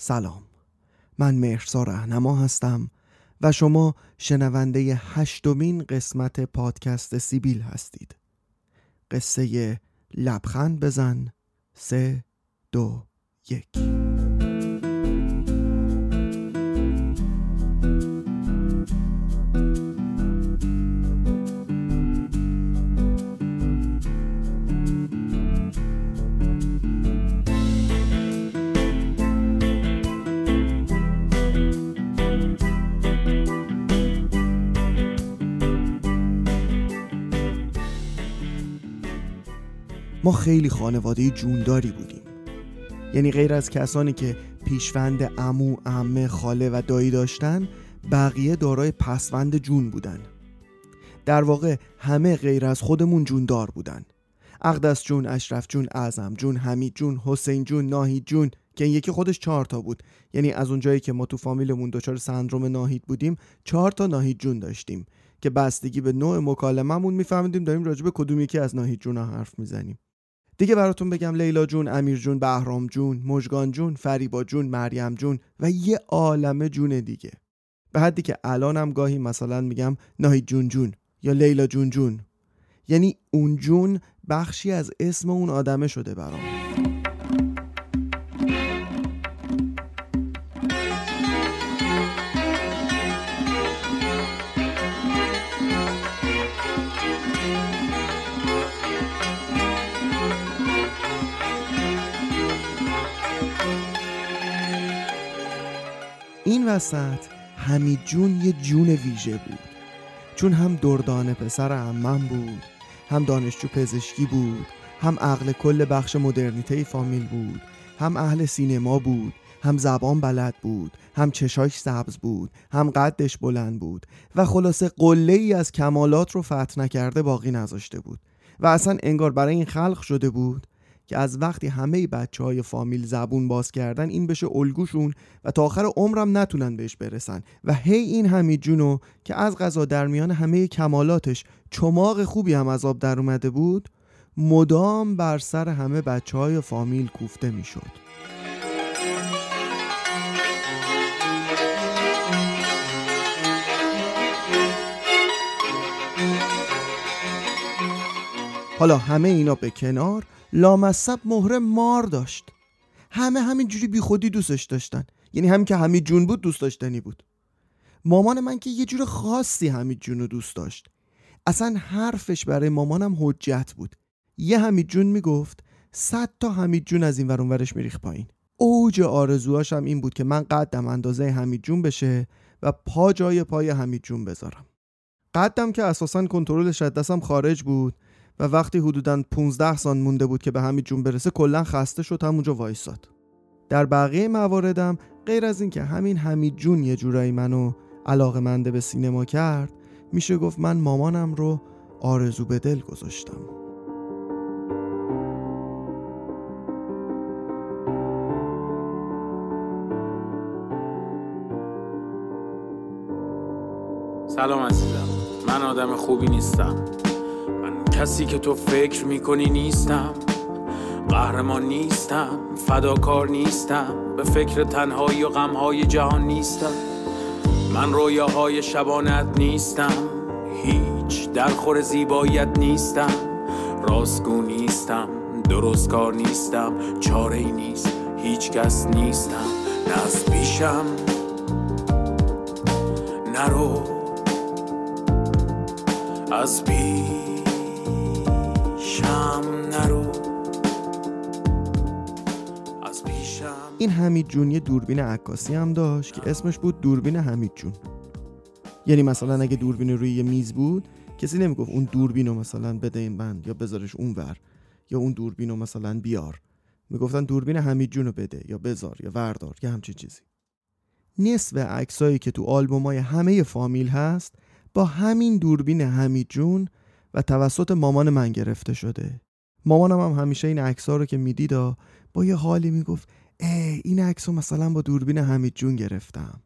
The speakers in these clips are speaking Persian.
سلام. من مهرسا رهنما هستم و شما شنونده هشتمین قسمت پادکست سیبیل هستید. قصه لبخند بزن. سه دو یک. ما خیلی خانواده جونداری بودیم. یعنی غیر از کسانی که پیشوند امو، امه، خاله و دایی داشتن بقیه دارای پسوند جون بودن. در واقع همه غیر از خودمون جوندار بودن. اقدس جون، اشرف جون، اعظم جون، حمید جون، حسین جون، ناهید جون که یکی خودش چهار تا بود. یعنی از اونجایی که ما تو فامیلمون دچار سندروم ناهید بودیم چهار تا ناهید جون داشتیم. که بستگی به نوع مکالمهمون میفهمیدیم داریم راجع به کدوم یکی از ناهید جون حرف می‌زنیم. دیگه براتون بگم لیلا جون، امیر جون، بهرام جون، مجگان جون، فریبا جون، مریم جون و یه عالمه جون دیگه. به حدی که الانم گاهی مثلا میگم ناهید جون جون یا لیلا جون جون. یعنی اون جون بخشی از اسم اون آدمه شده برام. این وسط حمید جون یه جون ویژه بود. چون هم دردانه پسر عمم بود هم دانشجو پزشکی بود هم عقل کل بخش مدرنیته فامیل بود هم اهل سینما بود هم زبان بلد بود هم چشاش سبز بود هم قدش بلند بود و خلاصه قله ای از کمالات رو فتح نکرده باقی نذاشته بود. و اصلا انگار برای این خلق شده بود که از وقتی همه بچه های فامیل زبون باز کردن این بشه الگوشون و تا آخر عمرم نتونن بهش برسن و هی این حمید جونو که از غذا در میان همه کمالاتش چماق خوبی هم از آب در اومده بود مدام بر سر همه بچه های فامیل کوفته می‌شد. حالا همه اینا به کنار لامصب مهره مار داشت. همه همینجوری بی خودی دوستش داشتن. یعنی همین که حمید جون بود دوست داشتنی بود. مامان من که یه جور خاصی حمید جون رو دوست داشت. اصلا حرفش برای مامانم حجت بود. یه حمید جون می‌گفت صد تا حمید جون از این ورش میریخ پایین. اوج آرزوهاش هم این بود که من قدم اندازه حمید جون بشه و پا جای پای حمید جون بذارم. قدم که اساسا کنترلش از دستم خارج بود. و وقتی حدودا 15 سان مونده بود که به همین جون برسه کلا خسته شد همونجا وایساد. در بقیه مواردم غیر از اینکه همین حمید جون یه جورایی منو علاقه منده به سینما کرد میشه گفت من مامانم رو آرزو به دل گذاشتم. سلام عزیزم. من آدم خوبی نیستم. کسی که تو فکر می‌کنی نیستم. قهرمان نیستم فداکار نیستم. به فکر تنهایی و غمهای جهان نیستم. من رویاهای شبانت نیستم. هیچ درخور زیباییت نیستم. راستگو نیستم درست کار نیستم. چاره ای نیست هیچ کس نیستم. نه از پیشم نرو از پیش. این حمید جون یه دوربین عکاسی هم داشت که اسمش بود دوربین حمید جون. یعنی مثلا اگه دوربین روی یه میز بود کسی نمی‌گفت اون دوربین رو مثلا بده این بند یا بذارش اون ور یا اون دوربین رو مثلا بیار. می‌گفتن دوربین حمید جون رو بده یا بذار یا وردار یا همچین چیزی. نصف عکسایی که تو آلبومای همه فامیل هست با همین دوربین حمید جون توسط مامان من گرفته شده. مامانم هم همیشه این عکس رو که می‌دید با یه حالی می‌گفت ای این عکس رو مثلا با دوربین حمید جون گرفتم.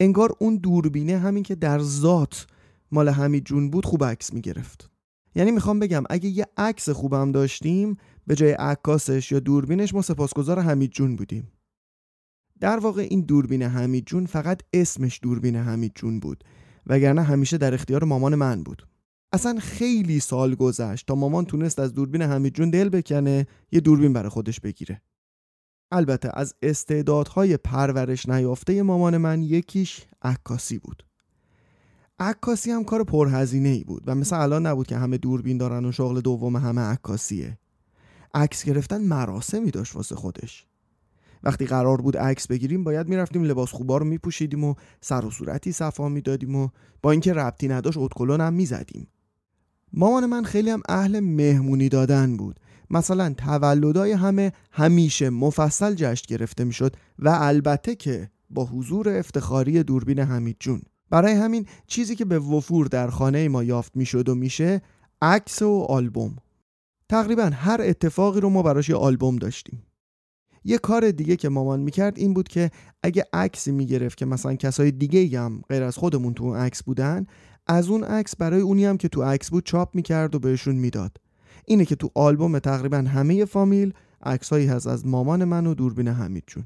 انگار اون دوربینه همین که در ذات مال حمید جون بود خوب عکس می‌گرفت. یعنی می‌خوام بگم اگه یه عکس خوبم داشتیم به جای عکاسش یا دوربینش ما سپاسگزار حمید جون بودیم. در واقع این دوربین حمید جون فقط اسمش دوربین حمید جون بود وگرنه همیشه در اختیار مامان من بود. اصلا خیلی سال گذشت تا مامان تونست از دوربین حمید جون دل بکنه یه دوربین برای خودش بگیره. البته از استعدادهای پرورش نیافته مامان من یکیش عکاسی بود. عکاسی هم کار پرهزینه ای بود و مثل الان نبود که همه دوربین دارن و شغل دوم همه عکاسیه. عکس گرفتن مراسمی داشت واسه خودش. وقتی قرار بود عکس بگیریم باید می‌رفتیم لباس خوبا رو میپوشیدیم و سر و صورتی صفا می‌دادیم و با اینکه ربطی نداشت اتکلون هم می‌زدیم. مامان من خیلی هم اهل مهمونی دادن بود. مثلا تولدای همه همیشه مفصل جشن گرفته می‌شد و البته که با حضور افتخاری دوربین حمید جون. برای همین چیزی که به وفور در خانه ما یافت می‌شد و میشه عکس و آلبوم. تقریبا هر اتفاقی رو ما براش یه آلبوم داشتیم. یه کار دیگه که مامان می‌کرد این بود که اگه عکسی می‌گرفت که مثلا کسای دیگه هم غیر از خودمون تو اون عکس بودن از اون عکس برای اونی هم که تو عکس بود چاپ می‌کرد و بهشون می‌داد. اینه که تو آلبوم تقریبا همه فامیل عکسهایی هست از مامان من و دوربین حمید جون.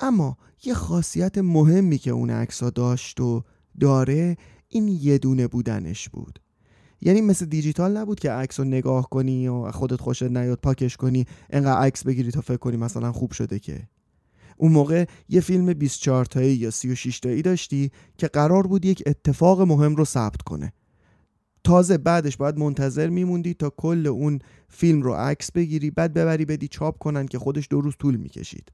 اما یه خاصیت مهمی که اون عکسها داشت و داره این یه دونه بودنش بود. یعنی مثل دیجیتال نبود که عکس رو نگاه کنی و خودت خوشت نیاد پاکش کنی انقدر عکس بگیری تا فکر کنی مثلا خوب شده که. اون موقع یه فیلم 24 تایی یا 36 تایی داشتی که قرار بود یک اتفاق مهم رو ثبت کنه. تازه بعدش باید منتظر میموندی تا کل اون فیلم رو عکس بگیری بعد ببری بدی چاپ کنن که خودش دو روز طول می‌کشید.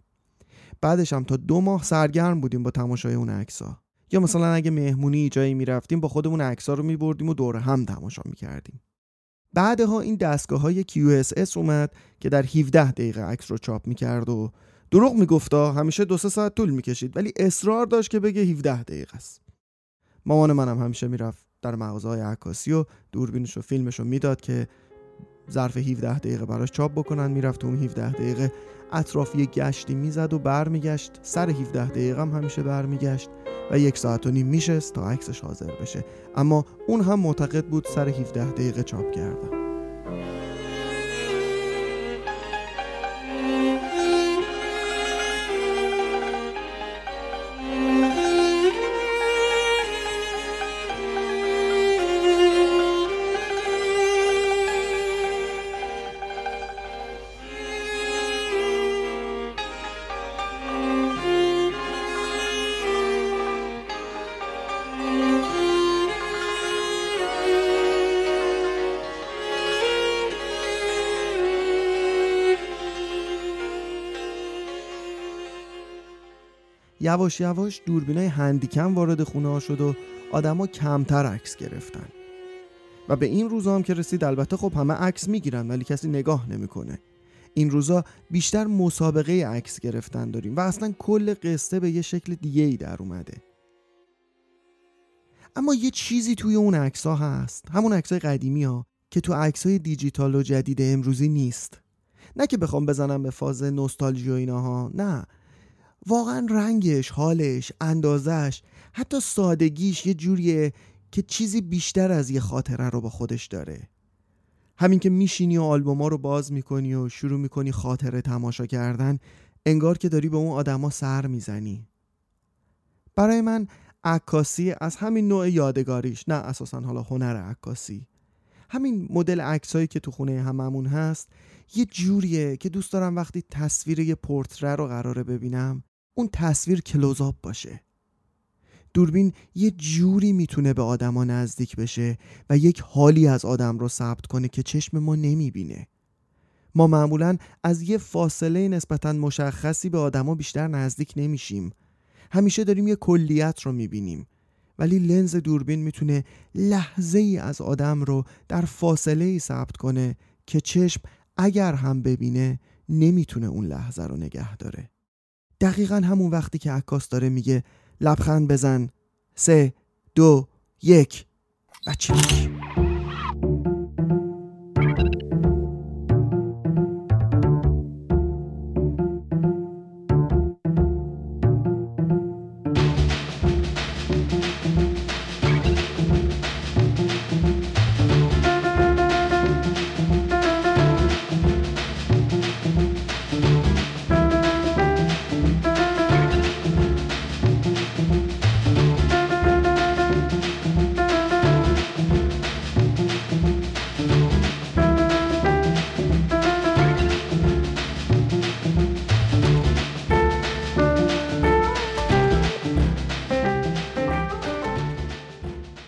بعدش هم تا دو ماه سرگرم بودیم با تماشای اون عکس‌ها. یا مثلا اگه مهمونی جایی می‌رفتیم با خودمون عکس‌ها رو میبردیم و دور هم تماشا می‌کردیم. بعدها این دستگاه های QSS اومد که در 17 دقیقه عکس رو چاپ می‌کرد و دروغ میگفتا همیشه دو سه ساعت طول می‌کشید ولی اصرار داشت که بگه 17 دقیقه است. مامان منم همیشه می‌رفت در مغازه های عکاسی و دوربینش و فیلمش رو می‌داد که ظرف 17 دقیقه براش چاپ بکنن. می‌رفت اون 17 دقیقه اطراف یه گشتی می‌زد و برمیگشت. سر 17 دقیقه هم همیشه برمیگشت و یک ساعت و نیم میشست تا عکسش حاضر بشه. اما اون هم معتقد بود سر 17 دقیقه چاپ کردم یواش یواش دوربینای هندیکم وارد خونه ها شد و آدما کمتر عکس گرفتن. و به این روزا هم که رسید البته خب همه عکس می‌گیرن ولی کسی نگاه نمی‌کنه. این روزا بیشتر مسابقه عکس گرفتن داریم و اصلا کل قصه به یه شکل دیگه ای در اومده. اما یه چیزی توی اون عکس ها هست. همون عکس های قدیمی ها که تو عکس های دیجیتال و جدید امروزی نیست. نه که بخوام بزنم به فاز نوستالژی و ایناها نه. واقعا رنگش حالش اندازش حتی سادگیش یه جوریه که چیزی بیشتر از یه خاطره رو با خودش داره. همین که میشینی و آلبوما رو باز می‌کنی و شروع می‌کنی خاطره تماشا کردن انگار که داری به اون آدما سر می‌زنی. برای من عکاسی از همین نوع یادگاریش نه اساسا حالا هنر عکاسی. همین مدل عکسایی که تو خونه هممون هست یه جوریه که دوست دارم وقتی تصویر یه پورتره رو قراره ببینم اون تصویر کلوزاب باشه. دوربین یه جوری می‌تونه به آدما نزدیک بشه و یک حالی از آدم رو ثبت کنه که چشم ما نمی‌بینه. ما معمولا از یه فاصله نسبتا مشخصی به آدما بیشتر نزدیک نمیشیم. همیشه داریم یه کلیت رو می‌بینیم. ولی لنز دوربین می‌تونه لحظه ای از آدم رو در فاصله ای ثبت کنه که چشم اگر هم ببینه نمی‌تونه اون لحظه رو نگه داره. دقیقا همون وقتی که عکاس داره میگه لبخند بزن. سه دو یک. بچه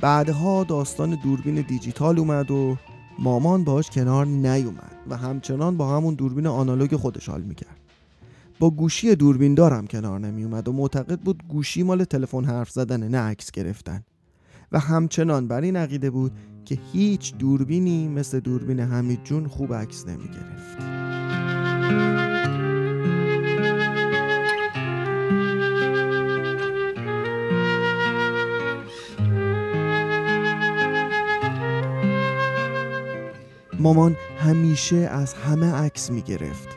بعدها داستان دوربین دیجیتال اومد و مامان باش کنار نیومد و همچنان با همون دوربین آنالوگ خودش حال می‌کرد. با گوشی دوربین دارم کنار نمیومد و معتقد بود گوشی مال تلفن حرف زدن نه عکس گرفتن. و همچنان بر این عقیده بود که هیچ دوربینی مثل دوربین حمید جون خوب عکس نمی مامان همیشه از همه عکس می گرفت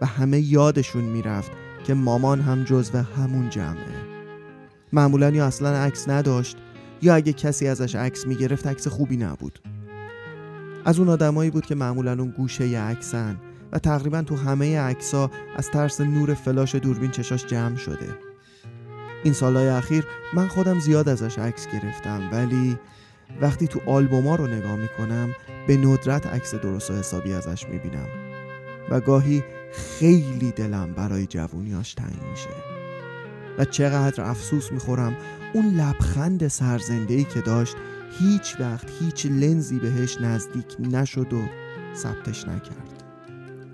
و همه یادشون می‌رفت که مامان هم جزو همون جمعه. معمولا یا اصلا عکس نداشت یا اگه کسی ازش عکس می‌گرفت عکس خوبی نبود. از اون آدمایی بود که معمولا اون گوشه عکسن و تقریبا تو همه عکسا از ترس نور فلاش دوربین چشاش جمع شده. این سالهای اخیر من خودم زیاد ازش عکس گرفتم ولی وقتی تو آلبوما رو نگاه می‌کنم به ندرت عکس درست و حسابی ازش می‌بینم. و گاهی خیلی دلم برای جوونیاش تنگ میشه. و چقدر افسوس می‌خورم اون لبخند سرزندهی که داشت هیچ وقت هیچ لنزی بهش نزدیک نشد و ثبتش نکرد.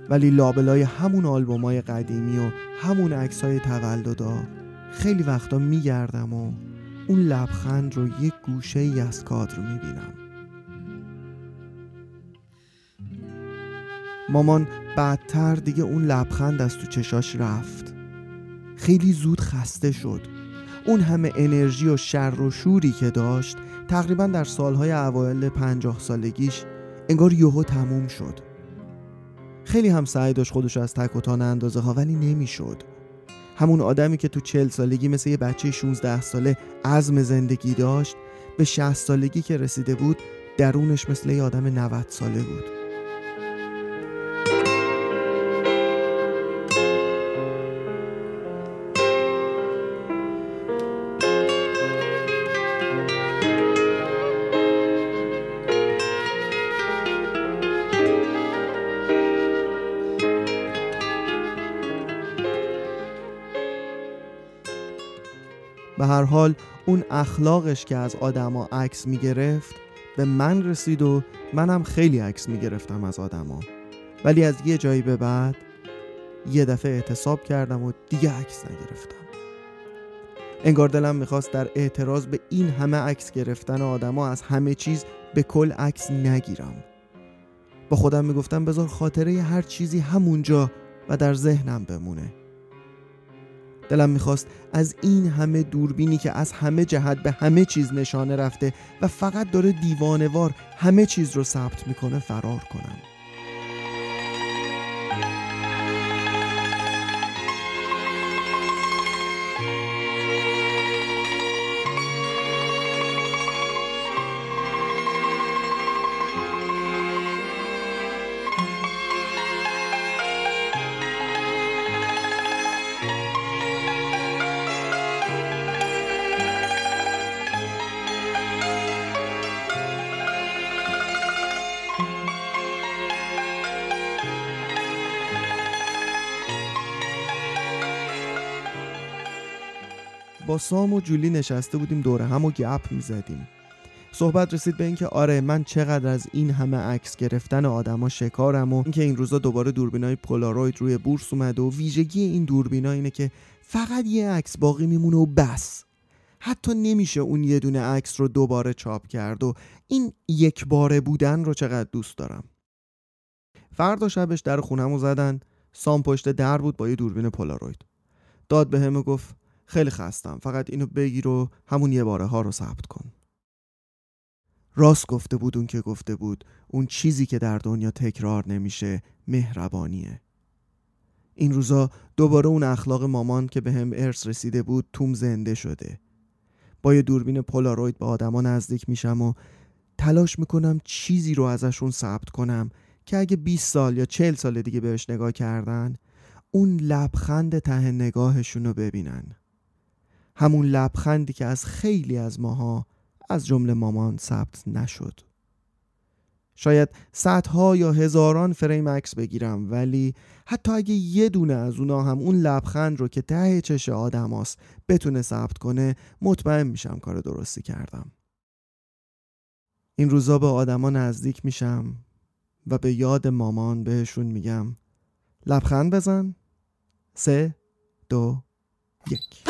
ولی لابلای همون آلبومای قدیمی و همون عکسای تولدا خیلی وقتا میگردم و اون لبخند رو یک گوشه ای از کادر می‌بینم. مامان بعدتر دیگه اون لبخند از تو چشاش رفت. خیلی زود خسته شد. اون همه انرژی و شر و شوری که داشت تقریبا در سالهای اوایل پنجاه سالگیش انگار یهو تموم شد. خیلی هم سعی داشت خودش از تک و تان اندازه ها ولی نمی‌شد. همون آدمی که تو چل سالگی مثل یه بچه 16 ساله عزم زندگی داشت به 60 سالگی که رسیده بود درونش مثل یه آدم 90 ساله بود. حال اون اخلاقش که از آدما عکس می‌گرفت به من رسید و منم خیلی عکس می‌گرفتم از آدما. ولی از یه جایی به بعد یه دفعه اعتصاب کردم و دیگه عکس نگرفتم. انگار دلم می‌خواست در اعتراض به این همه عکس گرفتن آدما از همه چیز به کل عکس نگیرم. با خودم می‌گفتم بذار خاطره هر چیزی همونجا و در ذهنم بمونه. دلم می‌خواست از این همه دوربینی که از همه جهت به همه چیز نشانه رفته و فقط داره دیوانوار همه چیز رو ثبت می‌کنه فرار کنم. با سام و جولی نشسته بودیم دوره هم و گپ می‌زدیم. صحبت رسید به اینکه آره من چقدر از این همه عکس گرفتن آدما شکارم و اینکه این روزا دوباره دوربینای پولاروید روی بورس اومده و ویژگی این دوربینا اینه که فقط یه عکس باقی میمونه و بس. حتی نمیشه اون یه دونه عکس رو دوباره چاپ کرد و این یک باره بودن رو چقدر دوست دارم. فردا شبش در خونمو زدن سام پشت در بود با یه دوربین پولاروید. داد به همه گفت خیلی خستم. فقط اینو بگیر و همون یه باره ها رو ثبت کن. راست گفته بود اون که گفته بود. اون چیزی که در دنیا تکرار نمیشه مهربانیه. این روزا دوباره اون اخلاق مامان که به هم ارث رسیده بود توم زنده شده. با یه دوربین پولاروید به آدما نزدیک میشم و تلاش می‌کنم چیزی رو ازشون ثبت کنم که اگه 20 سال یا 40 سال دیگه بهش نگاه کردن اون لبخند ته نگاهشون رو ببینن. همون لبخندی که از خیلی از ماها از جمله مامان ثبت نشد. شاید صدها یا هزاران فریم عکس بگیرم ولی حتی اگه یه دونه از اونا هم اون لبخند رو که ته چش آدم هست بتونه ثبت کنه مطمئن میشم کار درستی کردم. این روزا به آدما نزدیک میشم و به یاد مامان بهشون میگم. لبخند بزن. سه دو یک.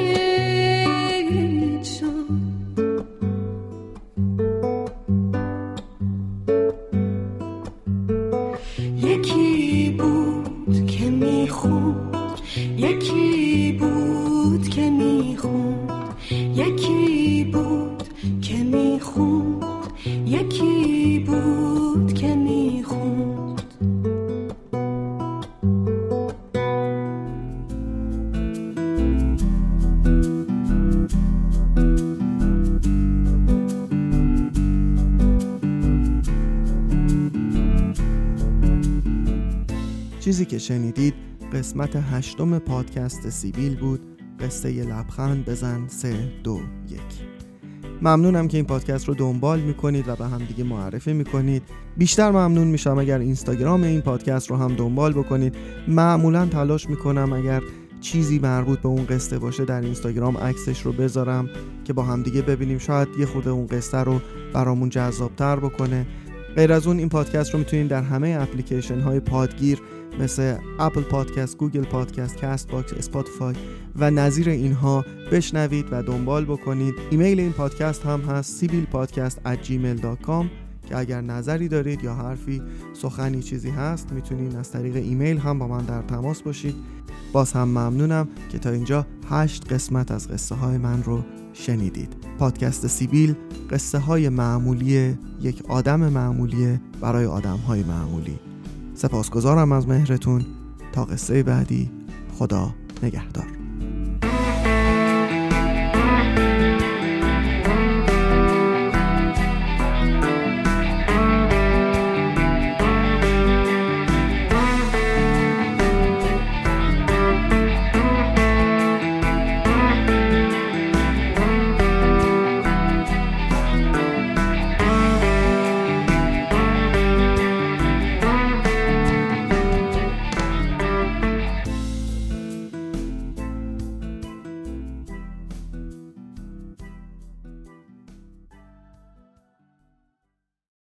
you. چیزی که شنیدید قسمت هشتم پادکست سیبیل بود. قصه لبخند بزن سه دو یک. ممنونم که این پادکست رو دنبال می‌کنید و به هم دیگه معرفی می‌کنید. بیشتر ممنون میشم اگر اینستاگرام این پادکست رو هم دنبال بکنید. معمولا تلاش می‌کنم اگر چیزی مربوط به اون قصه باشه در اینستاگرام عکسش رو بذارم که با هم دیگه ببینیم. شاید یه خود اون قصه رو برامون جذابتر بکنه. غیر از اون این پادکست رو می‌تونید در همه اپلیکیشن های پادگیر مثل Apple Podcast، Google Podcast، Castbox، Spotify و نظیر اینها بشنوید و دنبال بکنید. ایمیل این پادکست هم هست سیبیل پادکست at gmail.com که اگر نظری دارید یا حرفی سخنی چیزی هست می‌تونید از طریق ایمیل هم با من در تماس باشید. باز هم ممنونم که تا اینجا هشت قسمت از قصه های من رو شنیدید. پادکست سیبیل قصه های معمولی یک آدم معمولی برای آدم های معمولی. سپاسگزارم از مهرتون. تا قصه بعدی خدا نگهدار.